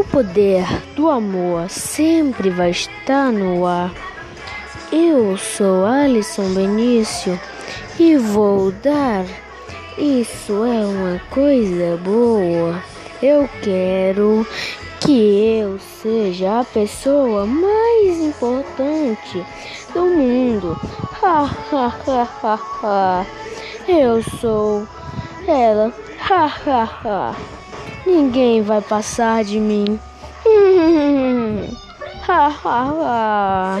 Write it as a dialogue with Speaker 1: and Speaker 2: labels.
Speaker 1: O poder do amor sempre vai estar no ar. Eu sou Alisson Benício e vou dar. Isso é uma coisa boa. Eu quero que eu seja a pessoa mais importante do mundo. Ha ha ha ha ha. Eu sou ela. Ha ha ha. Ninguém vai passar de mim. ha ha ha.